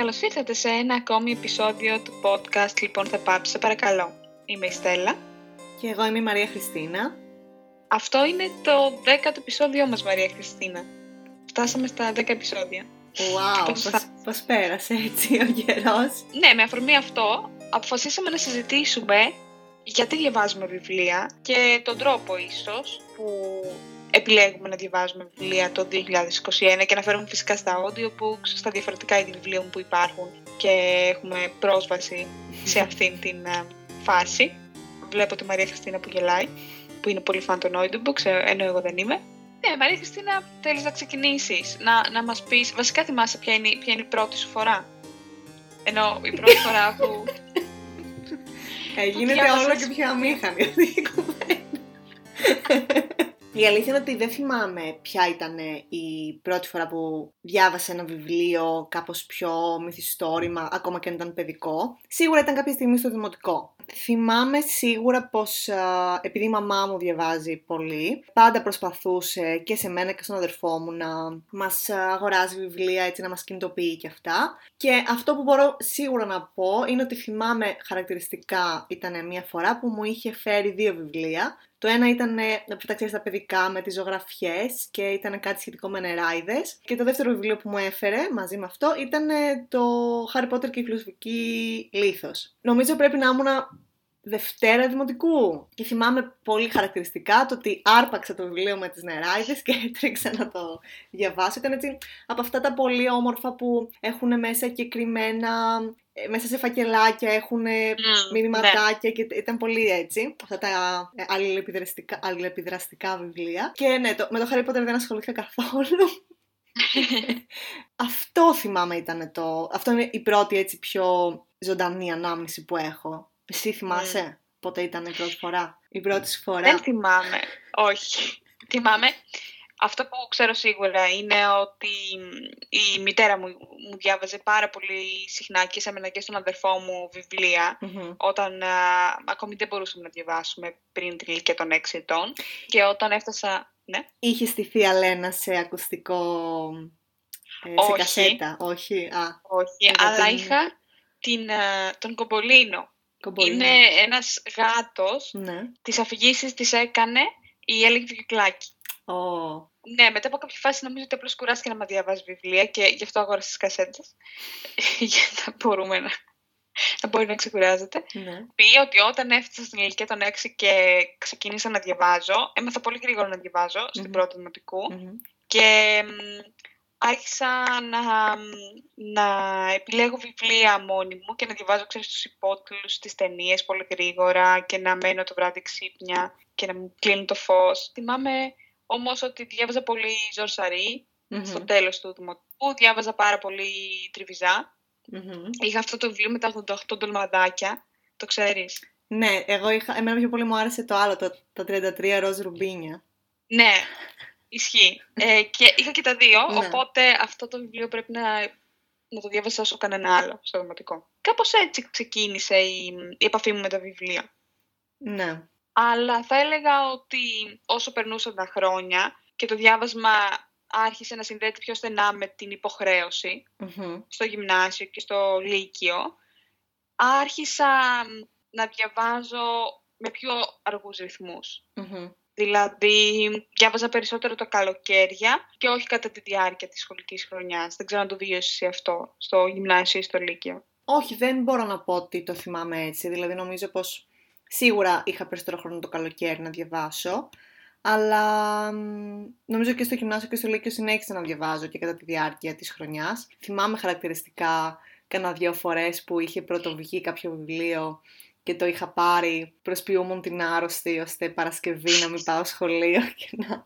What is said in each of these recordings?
Καλώς ήρθατε σε ένα ακόμη επεισόδιο του podcast «Λοιπόν θα πάψω, σε παρακαλώ». Είμαι η Στέλλα. Και εγώ είμαι η Μαρία Χριστίνα. Αυτό είναι το δέκατο επεισόδιό μας, Μαρία Χριστίνα. Φτάσαμε στα 10 επεισόδια. Wow, Πώς πώς, θα- πώς πέρασε έτσι ο καιρός. Ναι, με αφορμή αυτό, αποφασίσαμε να συζητήσουμε γιατί διαβάζουμε βιβλία και τον τρόπο ίσως που επιλέγουμε να διαβάζουμε βιβλία το 2021 και να φέρουμε φυσικά στα audiobooks, στα διαφορετικά είδη βιβλίων που υπάρχουν και έχουμε πρόσβαση σε αυτήν την ε, φάση. Βλέπω τη Μαρία Χριστίνα που γελάει, που είναι πολύ φαν των audiobooks, ε, ενώ εγώ δεν είμαι. Ναι, Μαρία Χριστίνα, θέλεις να ξεκινήσεις, να, να μας πεις, βασικά θυμάσαι ποια είναι, ποια είναι η πρώτη σου φορά; Ενώ η πρώτη φορά που Ε, γίνεται διάβασες. όλο και πιο αμήχανη αυτή η κουβέντα. Η αλήθεια είναι ότι δεν θυμάμαι ποια ήταν η πρώτη φορά που διάβασα ένα βιβλίο κάπως πιο μυθιστόρημα, ακόμα και αν ήταν παιδικό. Σίγουρα ήταν κάποια στιγμή στο δημοτικό. Θυμάμαι σίγουρα πως α, επειδή η μαμά μου διαβάζει πολύ, πάντα προσπαθούσε και σε μένα και στον αδερφό μου να μας α, αγοράζει βιβλία έτσι να μας κινητοποιεί και αυτά. Και αυτό που μπορώ σίγουρα να πω είναι ότι θυμάμαι χαρακτηριστικά ήταν μια φορά που μου είχε φέρει δύο βιβλία. Το ένα ήταν ε, από τα ξέρεις τα παιδικά με τις ζωγραφιές και ήταν κάτι σχετικό με νεράιδες. Και το δεύτερο βιβλίο που μου έφερε μαζί με αυτό ήταν ε, το Harry Potter και η φιλοσοφική λήθος. Νομίζω πρέπει να ήμουν Δευτέρα Δημοτικού. Και θυμάμαι πολύ χαρακτηριστικά το ότι άρπαξα το βιβλίο με τις νεράιδες και έτρεξα να το διαβάσω. Ήταν έτσι από αυτά τα πολύ όμορφα που έχουν μέσα και κρυμμένα, ε, μέσα σε φακελάκια έχουν ε, Μμμ, μηνυματάκια και ήταν πολύ έτσι. Αυτά τα ε, αλληλεπιδραστικά, αλληλεπιδραστικά βιβλία. Και ναι, το, με το Harry Potter δεν ασχολήθηκα καθόλου. αυτό θυμάμαι ήταν το... Αυτό είναι η πρώτη έτσι πιο ζωντανή ανάμνηση που έχω. Εσύ θυμάσαι πότε ήταν η πρώτη φορά. Η πρώτη σου φορά; Δεν θυμάμαι. Όχι. Θυμάμαι. Αυτό που ξέρω σίγουρα είναι ότι η μητέρα μου μου διάβαζε πάρα πολύ συχνά και σε μένα και στον αδερφό μου βιβλία Μμμ. όταν α, ακόμη δεν μπορούσαμε να διαβάσουμε πριν την ηλικία των 6 ετών και όταν έφτασα... Ναι. Είχε τη θεία Λένα σε ακουστικό... ε, σε Όχι. κασέτα. Όχι. Α, Όχι, Εγώ αλλά την- είχα την, α, τον Κομπολίνο. κομπολίνο. Είναι ένας γάτος, Ναι. τις αφηγήσεις τις έκανε η Έλλη Κυκλάκη. Ω. Ναι, μετά από κάποια φάση νομίζω ότι απλώς κουράστηκε να μα διαβάζει βιβλία και γι' αυτό αγόρασε τις κασέτες. Για να μπορούμε να, να μπορεί να ξεκουράζεται. Ναι. Πει ότι όταν έφτασα στην ηλικία των 6 και ξεκίνησα να διαβάζω, έμαθα πολύ γρήγορα να διαβάζω στην Μμμ. πρώτη δημοτικού Μμμ. και μ, άρχισα να, να επιλέγω βιβλία μόνη μου και να διαβάζω ξέρεις, τους υπότιτλους στις ταινίες πολύ γρήγορα και να μένω το βράδυ ξύπνια και να μου κλείνει το φως. Θυμάμαι όμως ότι διάβαζα πολύ Ζορσαρή Μμμ. στο τέλος του δημοτικού, διάβαζα πάρα πολύ Τριβιζά. Μμμ. Είχα αυτό το βιβλίο με τα 88 ντολμαδάκια, το ξέρεις. Ναι, εγώ είχα, εμένα πιο πολύ μου άρεσε το άλλο, το, τα 33 ροζ ρουμπίνια. Ναι, ισχύει. Ε, και είχα και τα δύο, Ναι. οπότε αυτό το βιβλίο πρέπει να, να το διάβασα όσο κανένα άλλο στο δημοτικό. Κάπως έτσι ξεκίνησε η, η επαφή μου με τα βιβλία. Ναι. Αλλά θα έλεγα ότι όσο περνούσαν τα χρόνια και το διάβασμα άρχισε να συνδέεται πιο στενά με την υποχρέωση Μμμ. στο γυμνάσιο και στο λύκειο, άρχισα να διαβάζω με πιο αργούς ρυθμούς. Μμμ. Δηλαδή, διάβαζα περισσότερο τα καλοκαίρια και όχι κατά τη διάρκεια της σχολικής χρονιάς. Δεν ξέρω αν το βίωσες εσύ αυτό στο γυμνάσιο ή στο λύκειο. Όχι, δεν μπορώ να πω ότι το θυμάμαι έτσι. Δηλαδή νομίζω πως σίγουρα είχα περισσότερο χρόνο το καλοκαίρι να διαβάσω. Αλλά μ, νομίζω και στο γυμνάσιο και στο λύκειο συνέχισα να διαβάζω και κατά τη διάρκεια της χρονιάς. Θυμάμαι χαρακτηριστικά κάνα δύο φορές που είχε πρωτοβγεί κάποιο βιβλίο και το είχα πάρει, προσποιούμουν την άρρωστη ώστε Παρασκευή να μην πάω σχολείο και να...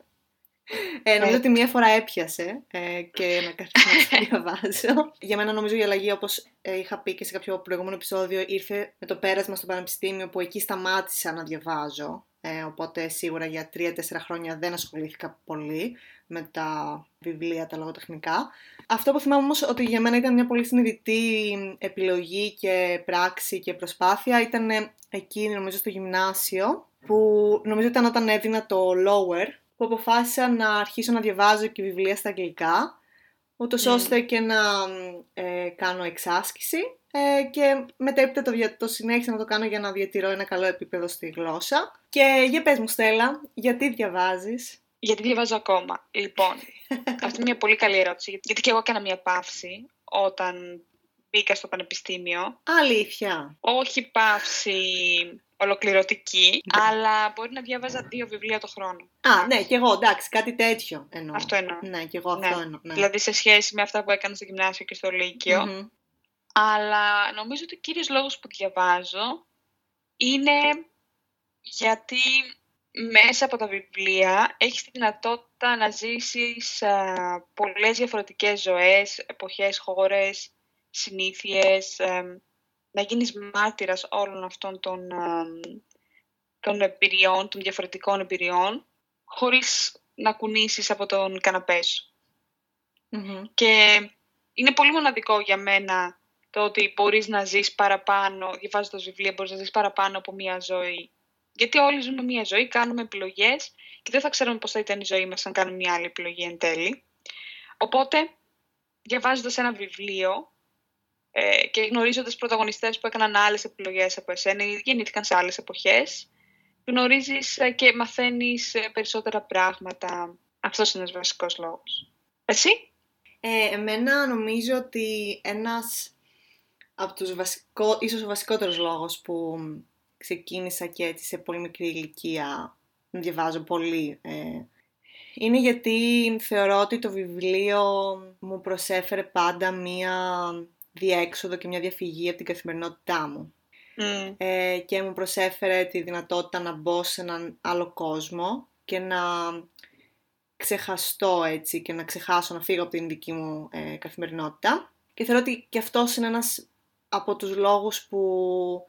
Ε, νομίζω ότι μία φορά έπιασε ε, και με καθίσει να το διαβάζω. Για μένα νομίζω η αλλαγή, όπως ε, είχα πει και σε κάποιο προηγούμενο επεισόδιο, ήρθε με το πέρασμα στο πανεπιστήμιο που εκεί σταμάτησα να διαβάζω. Ε, οπότε σίγουρα για τρία-τέσσερα χρόνια δεν ασχολήθηκα πολύ με τα βιβλία, τα λογοτεχνικά. Αυτό που θυμάμαι όμως ότι για μένα ήταν μια πολύ συνειδητή επιλογή και πράξη και προσπάθεια ήταν ε, εκεί νομίζω στο γυμνάσιο που νομίζω ήταν όταν έδινα το lower που αποφάσισα να αρχίσω να διαβάζω και βιβλία στα αγγλικά ούτως Μμμ. ώστε και να μ, ε, κάνω εξάσκηση ε, και μετέπειτα το, δια- το συνέχισα να το κάνω για να διατηρώ ένα καλό επίπεδο στη γλώσσα. Και για πες μου Στέλλα, γιατί διαβάζεις; Γιατί διαβάζω ακόμα. Λοιπόν, αυτή είναι μια πολύ καλή ερώτηση. Γιατί και εγώ έκανα μια παύση όταν μπήκα στο πανεπιστήμιο. Αλήθεια. Όχι παύση ολοκληρωτική, αλλά μπορεί να διάβαζα δύο βιβλία το χρόνο. Α, ναι, και εγώ, εντάξει, κάτι τέτοιο εννοώ. Αυτό εννοώ. Ναι, και εγώ Ναι. αυτό εννοώ. Ναι. Δηλαδή σε σχέση με αυτά που έκανα στο γυμνάσιο και στο λύκειο. Μμμ. Αλλά νομίζω ότι ο κύριος λόγος που διαβάζω είναι γιατί μέσα από τα βιβλία έχεις τη δυνατότητα να ζήσεις α, πολλές διαφορετικές ζωές, εποχές, χώρες, συνήθειες, εμ, να γίνεις μάρτυρας όλων αυτών των, αμ, των εμπειριών, των διαφορετικών εμπειριών, χωρίς να κουνήσεις από τον καναπέ σου. Μμμ. Και είναι πολύ μοναδικό για μένα το ότι μπορείς να ζεις παραπάνω, διαβάζοντας βιβλία, μπορείς να ζεις παραπάνω από μία ζωή. Γιατί όλοι ζούμε μία ζωή, κάνουμε επιλογές και δεν θα ξέρουμε πώς θα ήταν η ζωή μας αν κάνουμε μία άλλη επιλογή εν τέλει. Οπότε, διαβάζοντας ένα βιβλίο ε, και γνωρίζοντας πρωταγωνιστές που έκαναν άλλες επιλογές από εσένα ή γεννήθηκαν σε άλλες εποχές, γνωρίζεις ε, και μαθαίνεις ε, περισσότερα πράγματα. Αυτός είναι ένας βασικός λόγος. Εσύ; Ε, εμένα νομίζω ότι ένας από τους βασικό, ίσως ο βασικότερος λόγος που ξεκίνησα και έτσι σε πολύ μικρή ηλικία να διαβάζω πολύ ε, είναι γιατί θεωρώ ότι το βιβλίο μου προσέφερε πάντα μία διέξοδο και μια διαφυγή από την καθημερινότητά μου. Mm. ε, και μου προσέφερε τη δυνατότητα να μπω σε έναν άλλο κόσμο και να ξεχαστώ έτσι και να ξεχάσω να φύγω από την δική μου ε, καθημερινότητα. Και θεωρώ ότι και αυτός είναι ένας από τους λόγους που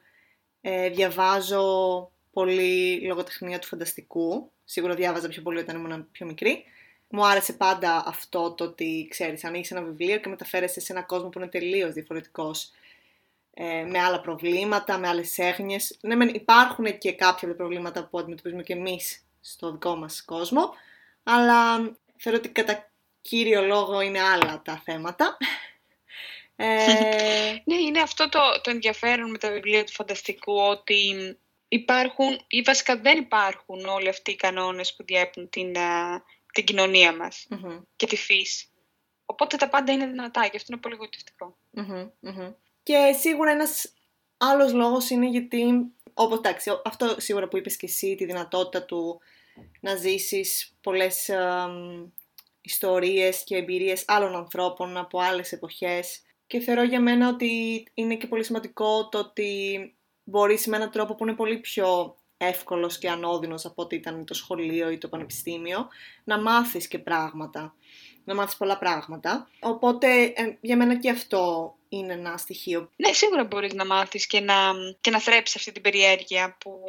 ε, διαβάζω πολύ λογοτεχνία του φανταστικού. Σίγουρα διάβαζα πιο πολύ όταν ήμουν πιο μικρή. Μου άρεσε πάντα αυτό το ότι, ξέρεις, ανοίγεις ένα βιβλίο και μεταφέρεσαι σε ένα κόσμο που είναι τελείως διαφορετικός ε, με άλλα προβλήματα, με άλλες έγνοιες. Ναι, μεν υπάρχουν και κάποια από τα προβλήματα που αντιμετωπίζουμε και εμείς στο δικό μας κόσμο, αλλά θεωρώ ότι κατά κύριο λόγο είναι άλλα τα θέματα. Ε, Ναι, είναι αυτό το, το ενδιαφέρον με τα βιβλία του φανταστικού, ότι υπάρχουν ή βασικά δεν υπάρχουν όλοι αυτοί οι κανόνες που διέπουν την, α, την κοινωνία μας μμμ, και τη φύση. Οπότε τα πάντα είναι δυνατά και αυτό είναι πολύ γοητευτικό. μμμ, μμμ. Και σίγουρα ένας άλλος λόγος είναι γιατί, όπως εντάξει, αυτό σίγουρα που είπες και εσύ, τη δυνατότητα του να ζήσεις πολλές εμ, ιστορίες και εμπειρίες άλλων ανθρώπων από άλλες εποχές. Και θεωρώ για μένα ότι είναι και πολύ σημαντικό το ότι μπορείς με έναν τρόπο που είναι πολύ πιο εύκολος και ανώδυνος από ό,τι ήταν το σχολείο ή το πανεπιστήμιο, να μάθεις και πράγματα, να μάθεις πολλά πράγματα. Οπότε ε, για μένα και αυτό είναι ένα στοιχείο. Ναι, σίγουρα μπορείς να μάθεις και να, και να θρέψεις αυτή την περιέργεια που,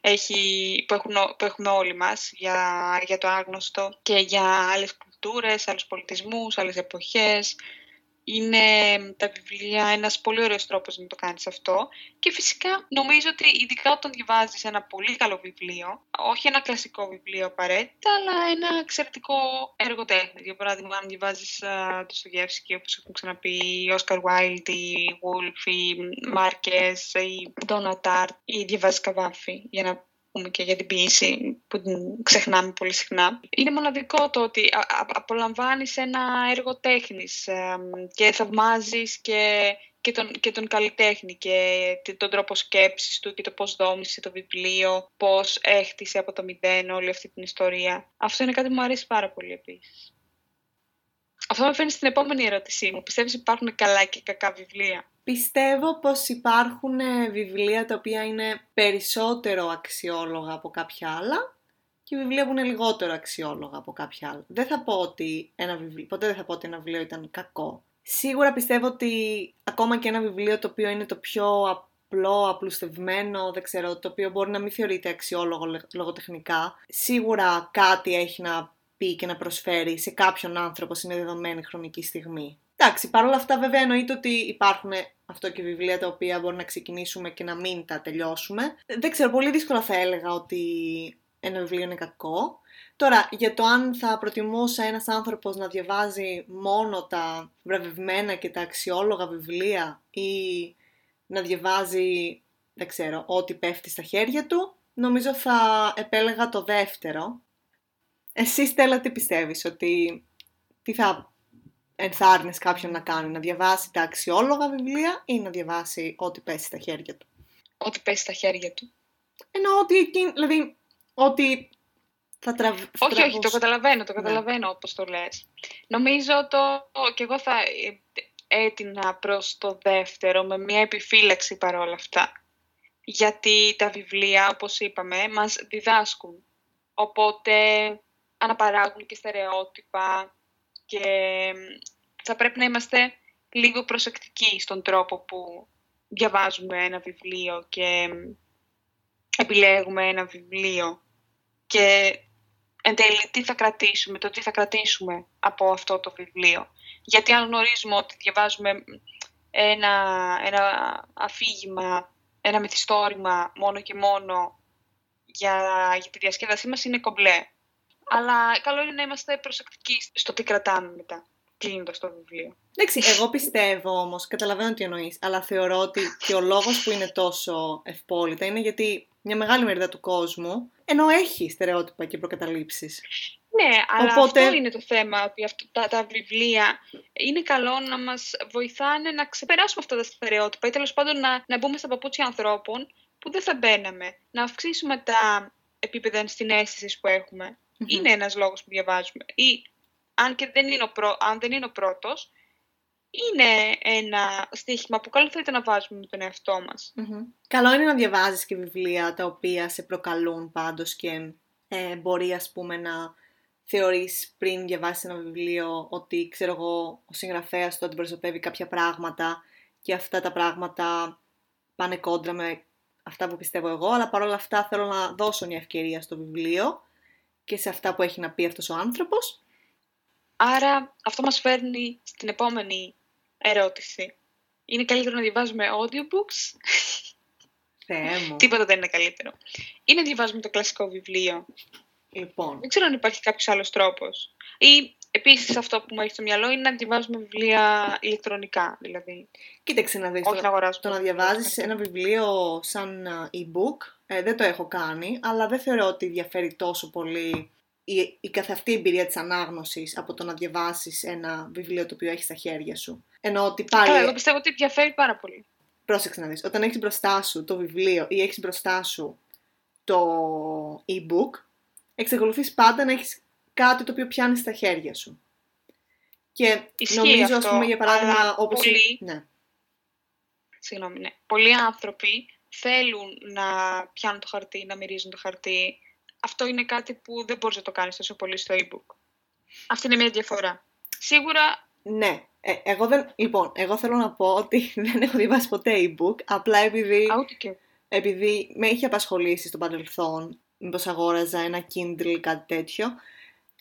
έχει, που, έχουν, ό- που έχουμε όλοι μας για, για το άγνωστο και για άλλες κουλτούρες, άλλους πολιτισμούς, άλλες εποχές. Είναι τα βιβλία ένας πολύ ωραίος τρόπος να το κάνεις αυτό και φυσικά νομίζω ότι ειδικά όταν διαβάζεις ένα πολύ καλό βιβλίο, όχι ένα κλασικό βιβλίο απαραίτητα, αλλά ένα εξαιρετικό έργο τέχνης. Για παράδειγμα, αν διαβάζεις uh, το Στογεύσκι, όπως έχουν ξαναπεί η Όσκαρ Wilde, η Wolf, η Μάρκες, η Donna Tartt ή διαβάζεις Καβάφη, για να πούμε και για την ποιήση που την ξεχνάμε πολύ συχνά. Είναι μοναδικό το ότι α- α- απολαμβάνεις ένα έργο τέχνης εμ, και θαυμάζεις και, και, τον, και τον καλλιτέχνη και τε- τον τρόπο σκέψης του και το πώς δόμησε το βιβλίο, πώς έχτισε από το μηδέν όλη αυτή την ιστορία. Αυτό είναι κάτι που μου αρέσει πάρα πολύ επίσης. Αυτό με φέρνει στην επόμενη ερώτησή μου. Πιστεύεις ότι υπάρχουν καλά και κακά βιβλία; Πιστεύω πως υπάρχουν ε, βιβλία τα οποία είναι περισσότερο αξιόλογα από κάποια άλλα και βιβλία που είναι λιγότερο αξιόλογα από κάποια άλλα. Δεν θα πω ότι ένα βιβλίο, ποτέ δεν θα πω ότι ένα βιβλίο ήταν κακό. Σίγουρα πιστεύω ότι ακόμα και ένα βιβλίο το οποίο είναι το πιο απλό, απλουστευμένο, δεν ξέρω, το οποίο μπορεί να μην θεωρείται αξιόλογο λε- λογοτεχνικά, σίγουρα κάτι έχει να πει και να προσφέρει σε κάποιον άνθρωπο σε μια δεδομένη χρονική στιγμή. Εντάξει, παρόλα αυτά βέβαια εννοείται ότι υπάρχουν αυτό και βιβλία τα οποία μπορεί να ξεκινήσουμε και να μην τα τελειώσουμε. Δεν ξέρω, πολύ δύσκολα θα έλεγα ότι ένα βιβλίο είναι κακό. Τώρα, για το αν θα προτιμούσε ένας άνθρωπος να διαβάζει μόνο τα βραβευμένα και τα αξιόλογα βιβλία ή να διαβάζει, δεν ξέρω, ό,τι πέφτει στα χέρια του, νομίζω θα επέλεγα το δεύτερο. Εσύ, Στέλλα, τι πιστεύεις, ότι τι θα ενθάρρυνες κάποιον να κάνει, να διαβάσει τα αξιόλογα βιβλία ή να διαβάσει ό,τι πέσει στα χέρια του. Ό,τι πέσει στα χέρια του. Εννοώ ότι εκείνη, δηλαδή, ότι θα τραβ... Όχι, όχι, το καταλαβαίνω, το ναι. καταλαβαίνω ναι. όπως το λες. Νομίζω το, και εγώ θα έτεινα προς το δεύτερο με μια επιφύλαξη παρόλα αυτά. Γιατί τα βιβλία, όπως είπαμε, μας διδάσκουν. Οπότε αναπαράγουν και στερεότυπα και θα πρέπει να είμαστε λίγο προσεκτικοί στον τρόπο που διαβάζουμε ένα βιβλίο και επιλέγουμε ένα βιβλίο και εν τέλει τι θα κρατήσουμε, το τι θα κρατήσουμε από αυτό το βιβλίο. Γιατί αν γνωρίζουμε ότι διαβάζουμε ένα, ένα αφήγημα, ένα μυθιστόρημα μόνο και μόνο για, για τη διασκέδασή μας είναι κομπλέ. Αλλά καλό είναι να είμαστε προσεκτικοί στο τι κρατάμε μετά, κλείνοντας το βιβλίο. Εντάξει, εγώ πιστεύω όμως, καταλαβαίνω τι εννοείς, αλλά θεωρώ ότι και ο λόγος που είναι τόσο ευπόλυτα είναι γιατί μια μεγάλη μερίδα του κόσμου ενώ έχει στερεότυπα και προκαταλήψεις. Ναι, αλλά Οπότε... αυτό είναι το θέμα, ότι αυτό, τα, τα βιβλία είναι καλό να μας βοηθάνε να ξεπεράσουμε αυτά τα στερεότυπα ή τέλος πάντων να, να μπούμε στα παπούτσια ανθρώπων που δεν θα μπαίναμε, να αυξήσουμε τα επίπεδα ενσυναίσθησης που εχουμε Είναι ένας λόγος που διαβάζουμε. Ή αν, και δεν είναι ο αν δεν είναι ο πρώτος, είναι ένα στοίχημα που καλό θα ήταν να βάζουμε με τον εαυτό μας. Καλό είναι να διαβάζεις και βιβλία τα οποία σε προκαλούν πάντως και ε, μπορεί ας πούμε να θεωρείς πριν διαβάσεις ένα βιβλίο ότι ξέρω εγώ ο συγγραφέας του αντιπροσωπεύει κάποια πράγματα και αυτά τα πράγματα πάνε κόντρα με αυτά που πιστεύω εγώ, αλλά παρόλα αυτά θέλω να δώσω μια ευκαιρία στο βιβλίο και σε αυτά που έχει να πει αυτός ο άνθρωπος. Άρα αυτό μας φέρνει στην επόμενη ερώτηση. Είναι καλύτερο να διαβάζουμε audiobooks; Θεέ μου. Τίποτα δεν είναι καλύτερο. Ή να διαβάζουμε το κλασικό βιβλίο. Λοιπόν. Δεν ξέρω αν υπάρχει κάποιος άλλος τρόπος. Ή επίσης αυτό που μου έχει στο μυαλό είναι να διαβάζουμε βιβλία ηλεκτρονικά. Δηλαδή. Κοίταξε να δεις. Όχι το, να Το να διαβάζεις ένα βιβλίο σαν e-book ε, δεν το έχω κάνει, αλλά δεν θεωρώ ότι διαφέρει τόσο πολύ η, η καθ' αυτή εμπειρία της ανάγνωσης από το να διαβάσεις ένα βιβλίο το οποίο έχει στα χέρια σου. Ενώ ότι πάλι... εγώ πιστεύω ότι διαφέρει πάρα πολύ. Πρόσεξε να δεις. Όταν έχεις μπροστά σου το βιβλίο ή έχεις μπροστά σου το e-book, εξακολουθείς πάντα να έχεις κάτι το οποίο πιάνει στα χέρια σου. Και νομίζω, αυτό, ας πούμε, για παράδειγμα, όπως... Πολλοί... Ναι. Συγγνώμη, ναι. Πολλοί άνθρωποι θέλουν να πιάνουν το χαρτί, να μυρίζουν το χαρτί, αυτό είναι κάτι που δεν μπορείς να το κάνεις τόσο πολύ στο e-book. Αυτή είναι μια διαφορά. Σίγουρα... Ναι. Ε, εγώ δεν... Λοιπόν, εγώ θέλω να πω ότι δεν έχω διαβάσει ποτέ e-book, απλά επειδή... και. Επειδή με είχε απασχολήσει στο παρελθόν, μήπως αγόραζα ένα Kindle ή κάτι τέτοιο,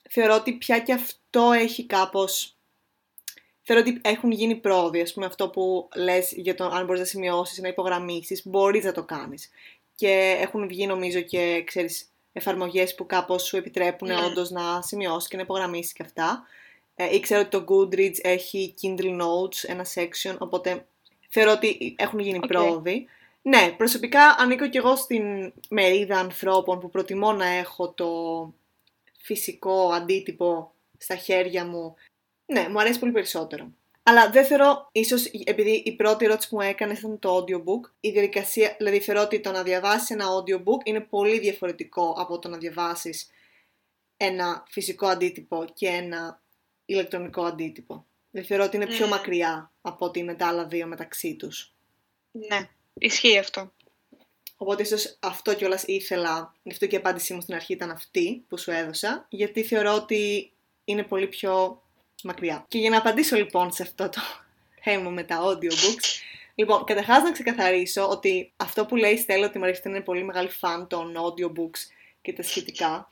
θεωρώ ότι πια και αυτό έχει κάπως... Θεωρώ ότι έχουν γίνει πρόοδοι, ας πούμε αυτό που λες για το αν μπορείς να σημειώσεις, να υπογραμμίσεις, μπορείς να το κάνεις. Και έχουν βγει νομίζω και, ξέρεις, εφαρμογές που κάπως σου επιτρέπουν mm. όντως να σημειώσεις και να υπογραμμίσεις και αυτά. Ε, ή ξέρω ότι το Goodreads έχει Kindle Notes, ένα section, οπότε θεωρώ ότι έχουν γίνει okay. πρόοδοι. Ναι, προσωπικά ανήκω κι εγώ στην μερίδα ανθρώπων που προτιμώ να έχω το φυσικό αντίτυπο στα χέρια μου. Ναι, μου αρέσει πολύ περισσότερο. Αλλά δεν θεωρώ, ίσως επειδή η πρώτη ερώτηση που μου έκανε ήταν το audiobook, η διαδικασία, δηλαδή θεωρώ ότι το να διαβάσεις ένα audiobook είναι πολύ διαφορετικό από το να διαβάσεις ένα φυσικό αντίτυπο και ένα ηλεκτρονικό αντίτυπο. Δηλαδή θεωρώ ότι είναι πιο mm. μακριά από ότι είναι τα άλλα δύο μεταξύ τους. Ναι, ισχύει αυτό. Οπότε ίσως αυτό κιόλας ήθελα, γι' αυτό και η απάντησή μου στην αρχή ήταν αυτή που σου έδωσα, γιατί θεωρώ ότι είναι πολύ πιο μακριά. Και για να απαντήσω λοιπόν σε αυτό το θέμα με τα audiobooks, λοιπόν, καταρχάς να ξεκαθαρίσω ότι αυτό που λέει Στέλλα ότι η Μαριστίνα είναι πολύ μεγάλη φαν των audiobooks και τα σχετικά,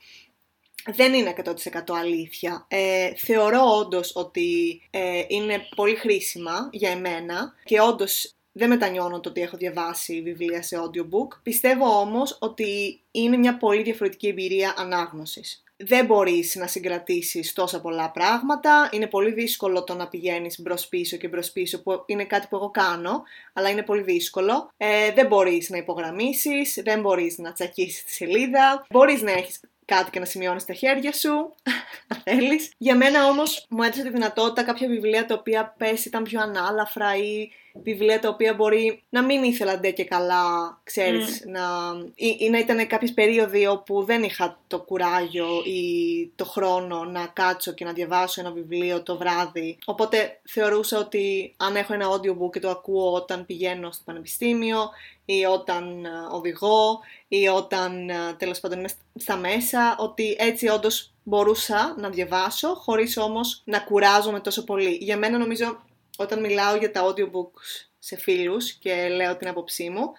δεν είναι 100% αλήθεια. Ε, θεωρώ όντως ότι ε, είναι πολύ χρήσιμα για εμένα και όντως δεν μετανιώνω το ότι έχω διαβάσει βιβλία σε audiobook. Πιστεύω όμως ότι είναι μια πολύ διαφορετική εμπειρία ανάγνωσης. Δεν μπορείς να συγκρατήσεις τόσα πολλά πράγματα, είναι πολύ δύσκολο το να πηγαίνεις μπρος πίσω και μπρος πίσω που είναι κάτι που εγώ κάνω, αλλά είναι πολύ δύσκολο. Ε, δεν μπορείς να υπογραμμίσεις, δεν μπορείς να τσακίσεις τη σελίδα, μπορείς να έχεις κάτι και να σημειώνεις τα χέρια σου, αν θέλεις. Για μένα όμως μου έδωσε τη δυνατότητα κάποια βιβλία τα οποία πες ήταν πιο ανάλαφρα ή βιβλία τα οποία μπορεί να μην ήθελα ντε και καλά, ξέρεις, να... Ή, ή να ήταν κάποιες περίοδοι όπου δεν είχα το κουράγιο ή το χρόνο να κάτσω και να διαβάσω ένα βιβλίο το βράδυ. Οπότε θεωρούσα ότι αν έχω ένα audiobook και το ακούω όταν πηγαίνω στο πανεπιστήμιο ή όταν ε, οδηγώ ή όταν ε, τέλος πάντων είμαι στα μέσα, ότι έτσι όντως μπορούσα να διαβάσω χωρίς όμως να κουράζομαι τόσο πολύ. Για μένα νομίζω όταν μιλάω για τα audiobooks σε φίλους και λέω την άποψή μου,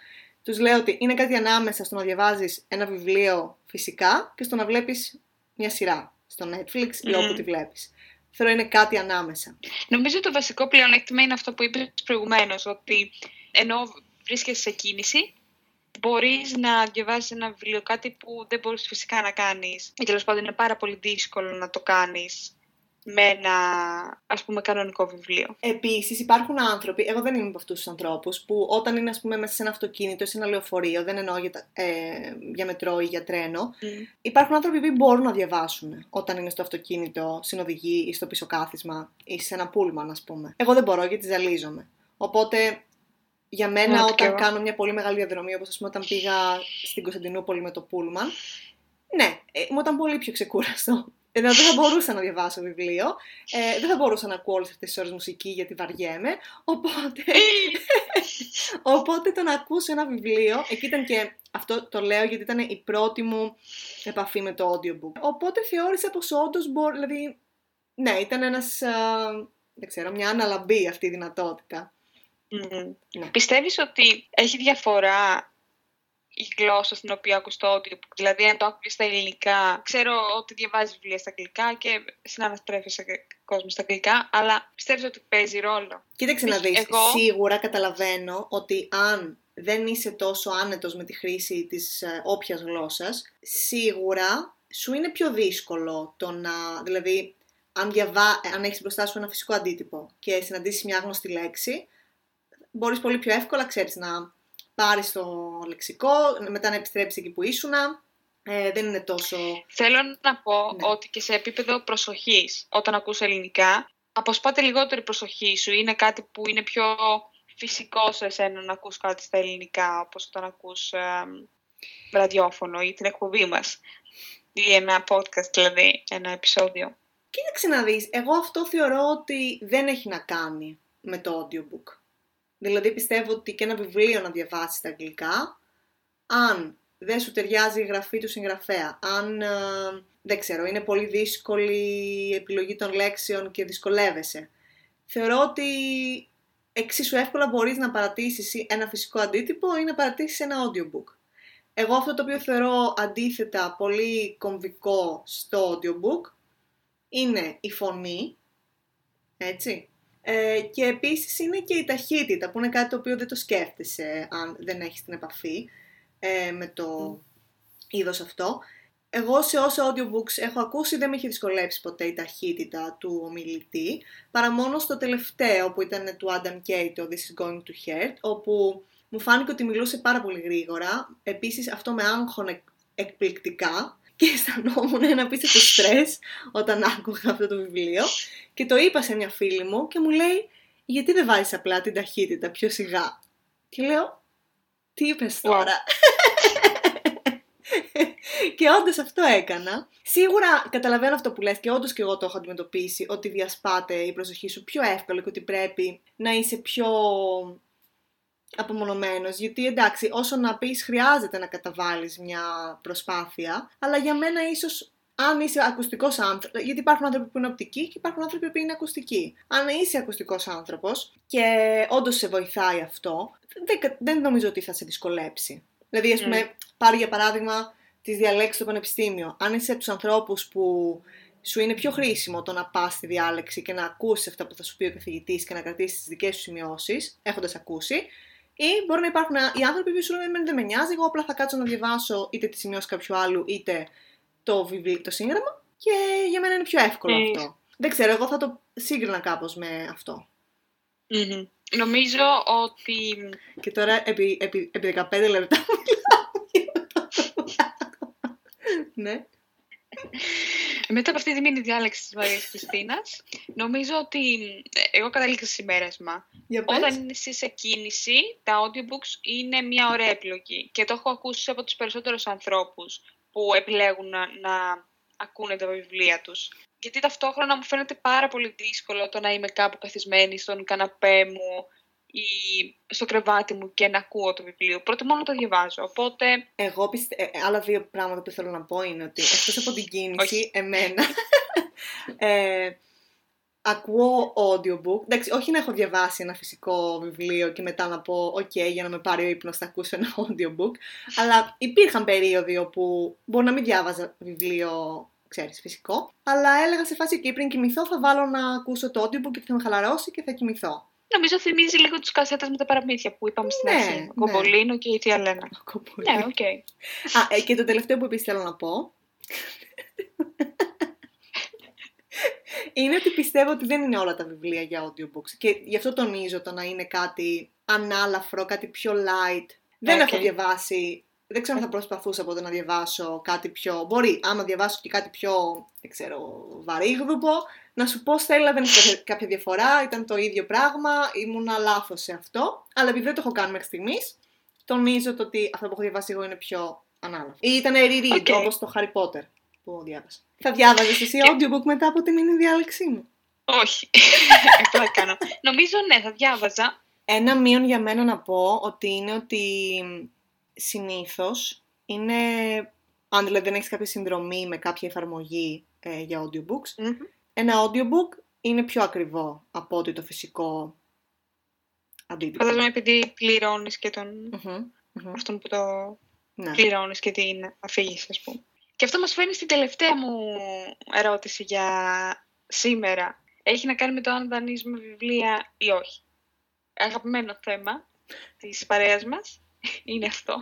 τους λέω ότι είναι κάτι ανάμεσα στο να διαβάζεις ένα βιβλίο φυσικά και στο να βλέπεις μια σειρά στο Netflix ή όπου τη βλέπεις. Θέλω είναι κάτι ανάμεσα. Νομίζω το βασικό πλεονέκτημα είναι αυτό που είπες προηγουμένως, ότι ενώ βρίσκεσαι σε κίνηση, μπορείς να διαβάζεις ένα βιβλίο, κάτι που δεν μπορείς φυσικά να κάνεις. Ή τέλος πάντων είναι πάρα πολύ δύσκολο να το κάνεις με ένα ας πούμε κανονικό βιβλίο. Επίσης, υπάρχουν άνθρωποι, εγώ δεν είμαι από αυτούς τους ανθρώπους, που όταν είναι ας πούμε μέσα σε ένα αυτοκίνητο ή σε ένα λεωφορείο, δεν εννοώ για, ε, για μετρό ή για τρένο, mm. υπάρχουν άνθρωποι που μπορούν να διαβάσουν όταν είναι στο αυτοκίνητο, στην οδηγή ή στο πίσω κάθισμα ή σε ένα πούλμαν, ας πούμε. Εγώ δεν μπορώ γιατί ζαλίζομαι. Οπότε για μένα, όταν κάνω μια πολύ μεγάλη διαδρομή, όπως ας πούμε όταν πήγα στην Κωνσταντινούπολη με το Πούλμαν, ναι, ε, μου ήταν πολύ πιο ξεκούραστο. Δηλαδή δεν θα μπορούσα να διαβάσω βιβλίο, ε, δεν θα μπορούσα να ακούω όλες αυτές τις ώρες μουσική γιατί βαριέμαι, οπότε, οπότε το να ακούσω ένα βιβλίο, εκεί ήταν και αυτό το λέω γιατί ήταν η πρώτη μου επαφή με το audiobook. Οπότε θεώρησα πως όντως μπορεί, δηλαδή, ναι, ήταν ένας, δεν ξέρω, μια αναλαμπή αυτή η δυνατότητα. Mm. Ναι. Πιστεύεις ότι έχει διαφορά η γλώσσα στην οποία ακούς το audiobook. Δηλαδή, αν το ακούεις στα ελληνικά, ξέρω ότι διαβάζεις βιβλία στα αγγλικά και συναναστρέφεσαι κόσμο στα αγγλικά, αλλά πιστεύεις ότι παίζει ρόλο. Κοίταξε να δεις, Εγώ... σίγουρα καταλαβαίνω ότι αν δεν είσαι τόσο άνετος με τη χρήση της ε, όποιας γλώσσας, σίγουρα σου είναι πιο δύσκολο το να, δηλαδή, αν, διαβά, αν έχεις μπροστά σου ένα φυσικό αντίτυπο και συναντήσεις μια γνωστή λέξη, μπορείς πολύ πιο εύκολα, ξέρεις, να πάρει το λεξικό, μετά να επιστρέψει εκεί που ήσουν. Ε, δεν είναι τόσο... Θέλω να πω ναι. ότι και σε επίπεδο προσοχής, όταν ακούς ελληνικά, αποσπάται λιγότερη προσοχή σου. Είναι κάτι που είναι πιο φυσικό σε εσένα να ακούς κάτι στα ελληνικά, όπως όταν ακούς ε, ραδιόφωνο ή την εκπομπή μας. Ή ένα podcast, δηλαδή, ένα επεισόδιο. Κοίταξε να δεις, εγώ αυτό θεωρώ ότι δεν έχει να κάνει με το audiobook. Δηλαδή πιστεύω ότι και ένα βιβλίο να διαβάσεις στα αγγλικά, αν δεν σου ταιριάζει η γραφή του συγγραφέα, αν ε, δεν ξέρω, είναι πολύ δύσκολη η επιλογή των λέξεων και δυσκολεύεσαι. Θεωρώ ότι εξίσου εύκολα μπορείς να παρατήσεις ένα φυσικό αντίτυπο ή να παρατήσεις ένα audiobook. Εγώ αυτό το οποίο θεωρώ αντίθετα πολύ κομβικό στο audiobook είναι η φωνή, έτσι, ε, και επίσης είναι και η ταχύτητα, που είναι κάτι το οποίο δεν το σκέφτεσαι αν δεν έχεις την επαφή ε, με το είδος αυτό. Εγώ σε όσα audiobooks έχω ακούσει δεν με έχει δυσκολέψει ποτέ η ταχύτητα του ομιλητή, παρά μόνο στο τελευταίο που ήταν του Adam Kay, το This is going to hurt, όπου μου φάνηκε ότι μιλούσε πάρα πολύ γρήγορα. Επίσης αυτό με άγχωνε εκπληκτικά και αισθανόμουν ένα απίστευτο στρες όταν άκουγα αυτό το βιβλίο και το είπα σε μια φίλη μου και μου λέει γιατί δεν βάζεις απλά την ταχύτητα πιο σιγά; Και λέω, τι είπες τώρα; και όντως αυτό έκανα. Σίγουρα καταλαβαίνω αυτό που λες και όντως και εγώ το έχω αντιμετωπίσει, ότι διασπάται η προσοχή σου πιο εύκολα και ότι πρέπει να είσαι πιο απομονωμένος, γιατί εντάξει, όσο να πεις χρειάζεται να καταβάλεις μια προσπάθεια, αλλά για μένα ίσως αν είσαι ακουστικός άνθρωπο, γιατί υπάρχουν άνθρωποι που είναι οπτικοί και υπάρχουν άνθρωποι που είναι ακουστικοί. Αν είσαι ακουστικός άνθρωπος και όντως σε βοηθάει αυτό, δεν, δεν νομίζω ότι θα σε δυσκολέψει. Δηλαδή, ας πούμε, mm. πάρει για παράδειγμα τις διαλέξεις στο πανεπιστήμιο. Αν είσαι από τους ανθρώπους που σου είναι πιο χρήσιμο το να πας στη διάλεξη και να ακούσεις αυτά που θα σου πει ο καθηγητής και να κρατήσεις τις δικές σου σημειώσεις, έχοντας ακούσει, ή μπορεί να υπάρχουν οι άνθρωποι που σου λένε δεν με νοιάζει, εγώ απλά θα κάτσω να διαβάσω είτε τη σημειώση κάποιου άλλου είτε το βιβλίο, το σύγγραμμα και για μένα είναι πιο εύκολο Ε. αυτό. Δεν ξέρω, εγώ θα το σύγκρινα κάπως με αυτό. Μμμ. Νομίζω ότι Και τώρα επί, επί, επί 15 λεπτά μιλάω για αυτό. ναι. μετά από αυτή τη μήνυ διάλεξη της Μαρίας Χριστίνας, νομίζω ότι ε, εγώ κατάληξα συμπέρασμα. Για πες. Όταν είσαι σε κίνηση, τα audiobooks είναι μια ωραία επιλογή. Και το έχω ακούσει από τους περισσότερους ανθρώπους που επιλέγουν να, να ακούνε τα βιβλία τους. Γιατί ταυτόχρονα μου φαίνεται πάρα πολύ δύσκολο το να είμαι κάπου καθισμένη στον καναπέ μου ή στο κρεβάτι μου και να ακούω το βιβλίο. Προτιμώ να το διαβάζω. Οπότε, Εγώ πιστε... ε, ε, άλλα δύο πράγματα που θέλω να πω είναι ότι εκτός από την κίνηση, Όχι. εμένα, ε, ακούω audiobook. Εντάξει, όχι να έχω διαβάσει ένα φυσικό βιβλίο και μετά να πω, οκ, για να με πάρει ο ύπνος θα ακούσω ένα audiobook. Αλλά υπήρχαν περίοδοι όπου μπορεί να μην διάβαζα βιβλίο, ξέρεις, φυσικό. Αλλά έλεγα σε φάση, και πριν κοιμηθώ θα βάλω να ακούσω το audiobook και θα με χαλαρώσει και θα κοιμηθώ. Νομίζω θυμίζει λίγο τους κασέτες με τα παραμύθια που είπαμε στην Ναι, αρχή. ναι. Κοκομπλίνο και η Θεία Λένα. Ακούω πολύ. Ναι, οκ. Α, ε, και το τελευταίο που επίσης θέλω να πω είναι ότι πιστεύω ότι δεν είναι όλα τα βιβλία για audiobooks και γι' αυτό τονίζω το να είναι κάτι ανάλαφρο, κάτι πιο light. Δεν Οκ. έχω διαβάσει, δεν ξέρω αν θα προσπαθούσα ποτέ να διαβάσω κάτι πιο... Μπορεί, άμα διαβάσω και κάτι πιο, δεν ξέρω, βαρύγδουπο, να σου πω Στέλλα δεν έχει κάποια- κάποια διαφορά, ήταν το ίδιο πράγμα, ήμουνα λάθος σε αυτό, αλλά επειδή δεν το έχω κάνει μέχρι στιγμής, τονίζω το ότι αυτό που έχω διαβάσει εγώ είναι πιο ανάλαφρο. Ή ήταν reread, Οκ. όπως το Harry Potter που διάβασα. Θα διάβαζες εσύ audiobook μετά από την είναι διάλεξή μου; Όχι. Αυτό θα κάνω. Νομίζω ναι, θα διάβαζα. Ένα μείον για μένα να πω ότι είναι ότι συνήθως είναι, αν δηλαδή δεν έχεις κάποια συνδρομή με κάποια εφαρμογή ε, για audiobooks, ένα audiobook είναι πιο ακριβό από ότι το φυσικό αντίτυπο. Φαντάζομαι επειδή πληρώνεις και τον. Μμμ, μμμ. αυτόν που το Ναι. πληρώνεις και την αφήγηση, ας πούμε. Και αυτό μας φέρνει στην τελευταία μου ερώτηση για σήμερα. Έχει να κάνει με το αν δανείζουμε βιβλία ή όχι. Αγαπημένο θέμα της παρέας μας είναι αυτό.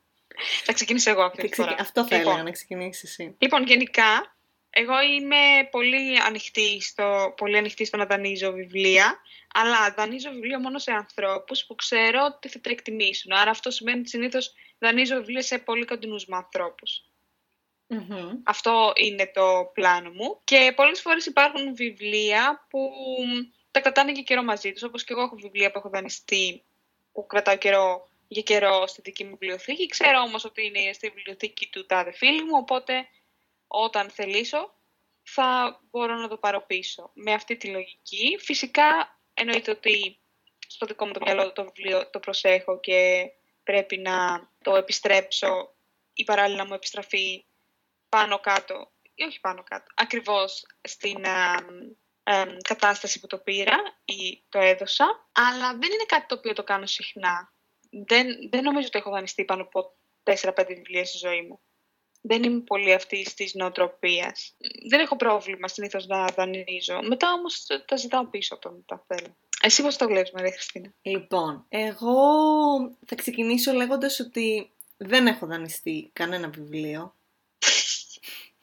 θα ξεκινήσω εγώ αυτή Θα τη φορά. ξεκι- Αυτό θα Λοιπόν, έλεγα να ξεκινήσεις εσύ. Λοιπόν, γενικά, εγώ είμαι πολύ ανοιχτή, στο, πολύ ανοιχτή στο να δανείζω βιβλία, αλλά δανείζω βιβλία μόνο σε ανθρώπους που ξέρω ότι θα τα εκτιμήσουν. Άρα αυτό σημαίνει ότι συνήθως δανείζω βιβλία σε πολύ κοντινούς μου ανθρώπους. Μμμ. Αυτό είναι το πλάνο μου. Και πολλές φορές υπάρχουν βιβλία που τα κρατάνε για καιρό μαζί τους, όπως και εγώ έχω βιβλία που έχω δανειστεί, που κρατάω καιρό για καιρό στη δική μου βιβλιοθήκη. Ξέρω όμως ότι είναι στη βιβλιοθήκη του τάδε φίλου μου, οπότε όταν θελήσω θα μπορώ να το πάρω πίσω. Με αυτή τη λογική, φυσικά εννοείται ότι στο δικό μου το μυαλό το βιβλίο το προσέχω και πρέπει να το επιστρέψω ή παράλληλα να μου επιστραφεί πάνω κάτω, ή όχι πάνω κάτω, ακριβώς στην α, εμ, κατάσταση που το πήρα ή το έδωσα, αλλά δεν είναι κάτι το οποίο το κάνω συχνά. Δεν, δεν νομίζω ότι έχω δανειστεί πάνω από 4-5 βιβλία στη ζωή μου. Δεν είμαι πολύ αυτή της νοοτροπίας. Δεν έχω πρόβλημα συνήθως να δανείζω. Μετά όμως τα ζητάω πίσω όταν τα θέλω. Εσύ πώς το βλέπεις, Μαρία Χριστίνα; Λοιπόν, εγώ θα ξεκινήσω λέγοντας ότι δεν έχω δανειστεί κανένα βιβλίο.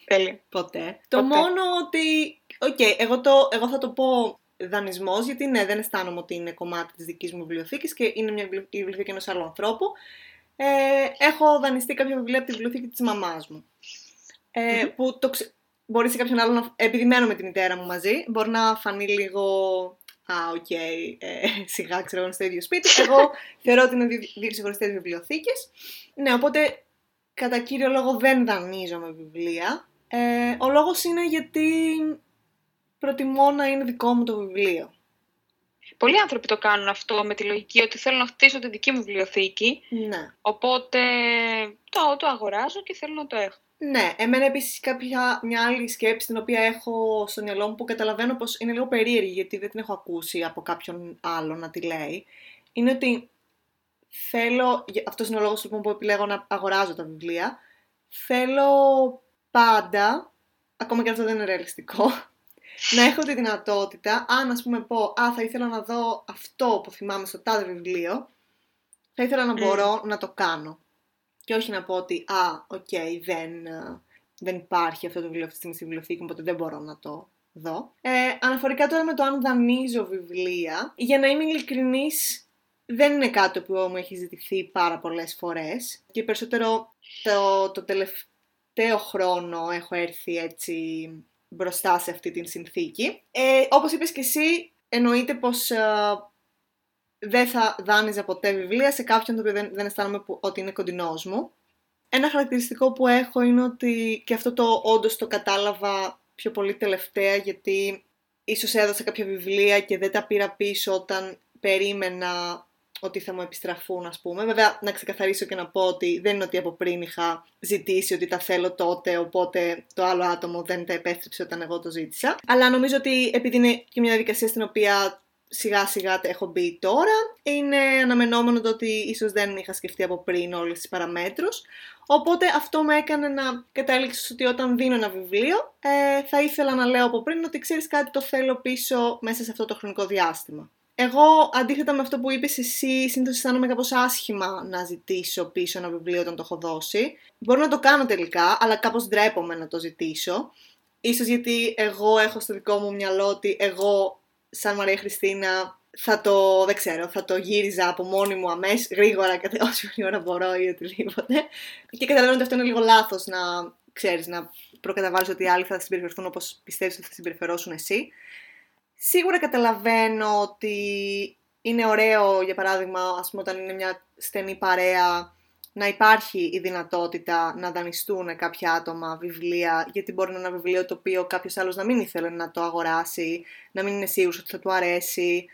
Τέλεια. Ποτέ. Το Ποτέ. μόνο ότι. Οκ, εγώ, το, εγώ θα το πω δανεισμός, γιατί ναι, δεν αισθάνομαι ότι είναι κομμάτι της δικής μου βιβλιοθήκης και είναι μια βιβλιο- η βιβλιοθήκη ενός άλλου ανθρώπου. Ε, έχω δανειστεί κάποια βιβλία από τη βιβλιοθήκη της μαμάς μου. Ε, Μμμ. Που το ξε... μπορεί σε κάποιον άλλον, να... επειδή μένω με τη μητέρα μου μαζί, μπορεί να φανεί λίγο. Α, οκ, ε, σιγά ξέρω εγώ είναι στο ίδιο σπίτι. Εγώ θεωρώ ότι είναι δι- δύο ξεχωριστές βιβλιοθήκες. Ναι, οπότε κατά κύριο λόγο δεν δανείζομαι βιβλία. Ε, ο λόγος είναι γιατί προτιμώ να είναι δικό μου το βιβλίο. Πολλοί άνθρωποι το κάνουν αυτό με τη λογική ότι θέλω να χτίσω τη δική μου βιβλιοθήκη, Ναι. οπότε το, το αγοράζω και θέλω να το έχω. Ναι, εμένα επίσης κάποια μια άλλη σκέψη την οποία έχω στο μυαλό μου που καταλαβαίνω πως είναι λίγο περίεργη γιατί δεν την έχω ακούσει από κάποιον άλλο να τη λέει είναι ότι θέλω, για- αυτός είναι ο λόγος λοιπόν που επιλέγω να αγοράζω τα βιβλία θέλω πάντα ακόμα και αυτό δεν είναι ρεαλιστικό, να έχω τη δυνατότητα, αν ας πούμε πω, α, θα ήθελα να δω αυτό που θυμάμαι στο τάδε βιβλίο, θα ήθελα να μπορώ να το κάνω. Και όχι να πω ότι, α, οκ, δεν, ε, δεν υπάρχει αυτό το βιβλίο αυτή τη στιγμή στη βιβλιοθήκη μου, οπότε δεν μπορώ να το δω. Ε, αναφορικά τώρα με το αν δανείζω βιβλία, για να είμαι ειλικρινής, δεν είναι κάτι που μου έχει ζητηθεί πάρα πολλές φορές και περισσότερο το, το τελευταίο χρόνο έχω έρθει έτσι μπροστά σε αυτή την συνθήκη. Ε, όπως είπες και εσύ, εννοείται πως ε, δεν θα δάνειζα ποτέ βιβλία σε κάποιον το οποίο δεν, δεν αισθάνομαι που, ότι είναι κοντινός μου. Ένα χαρακτηριστικό που έχω είναι ότι και αυτό το όντως το κατάλαβα πιο πολύ τελευταία γιατί ίσως έδωσα κάποια βιβλία και δεν τα πήρα πίσω όταν περίμενα ότι θα μου επιστραφούν, ας πούμε. Βέβαια, να ξεκαθαρίσω και να πω ότι δεν είναι ότι από πριν είχα ζητήσει ότι τα θέλω τότε, οπότε το άλλο άτομο δεν τα επέστρεψε όταν εγώ το ζήτησα. Αλλά νομίζω ότι επειδή είναι και μια διαδικασία στην οποία σιγά σιγά έχω μπει τώρα, είναι αναμενόμενο το ότι ίσως δεν είχα σκεφτεί από πριν όλες τις παραμέτρους. Οπότε αυτό με έκανε να κατάληξω ότι όταν δίνω ένα βιβλίο ε, θα ήθελα να λέω από πριν ότι ξέρεις κάτι το θέλω πίσω μέσα σε αυτό το χρονικό διάστημα. Εγώ, αντίθετα με αυτό που είπες εσύ, συνήθως αισθάνομαι κάπως άσχημα να ζητήσω πίσω ένα βιβλίο όταν το έχω δώσει. Μπορώ να το κάνω τελικά, αλλά κάπως ντρέπομαι να το ζητήσω. Ίσως γιατί εγώ έχω στο δικό μου μυαλό ότι εγώ, σαν Μαρία Χριστίνα, θα το, δεν ξέρω, θα το γύριζα από μόνη μου αμέσως, γρήγορα, και όσο ώρα μπορώ ή οτιδήποτε. Και καταλαβαίνω ότι αυτό είναι λίγο λάθος να, ξέρεις, να προκαταβάλεις ότι οι άλλοι θα συμπεριφερθούν όπως πιστεύεις ότι θα συμπεριφερώσουν εσύ. Σίγουρα καταλαβαίνω ότι είναι ωραίο, για παράδειγμα, ας πούμε, όταν είναι μια στενή παρέα, να υπάρχει η δυνατότητα να δανειστούν κάποια άτομα βιβλία, γιατί μπορεί να είναι ένα βιβλίο το οποίο κάποιος άλλος να μην ήθελε να το αγοράσει, να μην είναι σίγουρος ότι θα του αρέσει.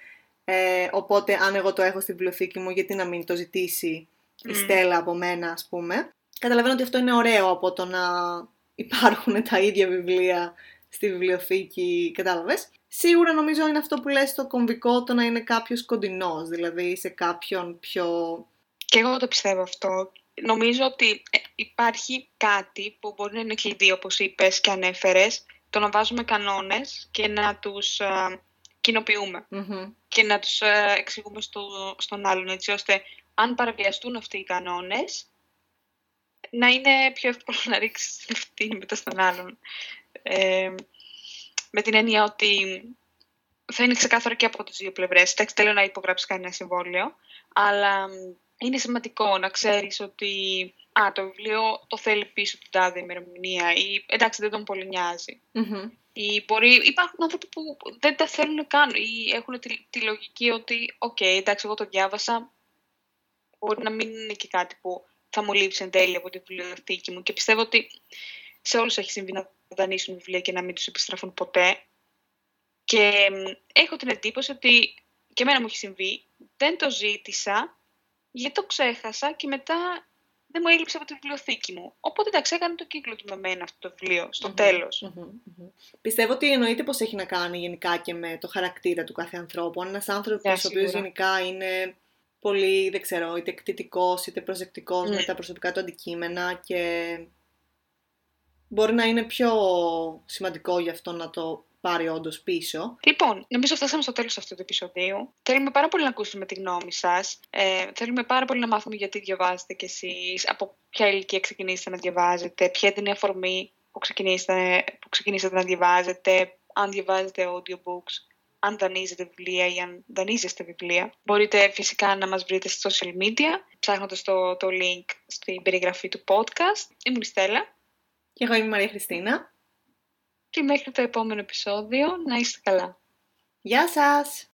Ε, οπότε, αν εγώ το έχω στη βιβλιοθήκη μου, γιατί να μην το ζητήσει η Στέλλα από μένα, ας πούμε. Καταλαβαίνω ότι αυτό είναι ωραίο από το να υπάρχουν τα ίδια βιβλία στη βιβλιοθήκη, κατάλαβες. Σίγουρα νομίζω είναι αυτό που λες το κομβικό το να είναι κάποιος κοντινός, δηλαδή σε κάποιον πιο... Και εγώ το πιστεύω αυτό. Νομίζω ότι ε, υπάρχει κάτι που μπορεί να είναι κλειδί, όπως είπες και ανέφερες, το να βάζουμε κανόνες και να τους uh, κοινοποιούμε και να τους uh, εξηγούμε στο, στον άλλον, έτσι ώστε αν παραβιαστούν αυτοί οι κανόνες, να είναι πιο εύκολο να ρίξεις την ευθύνη μετά στον άλλον. Ε, με την έννοια ότι θα είναι ξεκάθαρο και από τις δύο πλευρές. Εντάξει, θέλω να υπογράψει κανένα συμβόλαιο, αλλά είναι σημαντικό να ξέρεις ότι α, το βιβλίο το θέλει πίσω την τάδε ημερομηνία ή εντάξει δεν τον πολύ Ή μπορεί, υπάρχουν άνθρωποι που δεν τα θέλουν καν ή έχουν τη, τη λογική ότι οκ, okay, εντάξει εγώ το διάβασα, μπορεί να μην είναι και κάτι που θα μου λείψει εν τέλει από τη βιβλιοθήκη μου και πιστεύω ότι σε όλους έχει συμβεί να δανείσουν βιβλία και να μην τους επιστραφούν ποτέ. Και έχω την εντύπωση ότι και εμένα μου έχει συμβεί, δεν το ζήτησα, γιατί το ξέχασα και μετά δεν μου έλειψε από τη βιβλιοθήκη μου. Οπότε εντάξει, έκανε το κύκλο του με μένα αυτό το βιβλίο, στο μμ τέλος Πιστεύω ότι εννοείται πως έχει να κάνει γενικά και με το χαρακτήρα του κάθε ανθρώπου. Ένας άνθρωπος ο οποίος γενικά είναι πολύ, δεν ξέρω, είτε εκτιτικός είτε προσεκτικός με τα προσωπικά του αντικείμενα και μπορεί να είναι πιο σημαντικό για αυτό να το πάρει όντως πίσω. Λοιπόν, νομίζω φτάσαμε στο τέλος αυτού του επεισοδίου. Θέλουμε πάρα πολύ να ακούσουμε τη γνώμη σας. Ε, θέλουμε πάρα πολύ να μάθουμε γιατί διαβάζετε κι εσείς, από ποια ηλικία ξεκινήσατε να διαβάζετε, ποια ήταν η αφορμή που ξεκινήσατε, που ξεκινήσατε να διαβάζετε, αν διαβάζετε audiobooks, αν δανείζετε βιβλία ή αν δανείζεστε βιβλία. Μπορείτε φυσικά να μας βρείτε στα social media, ψάχνοντας το, το link στην περιγραφή του podcast. Ήμουν η Στέλλα. Και εγώ είμαι η Μαρία Χριστίνα. Και μέχρι το επόμενο επεισόδιο να είστε καλά. Γεια σας!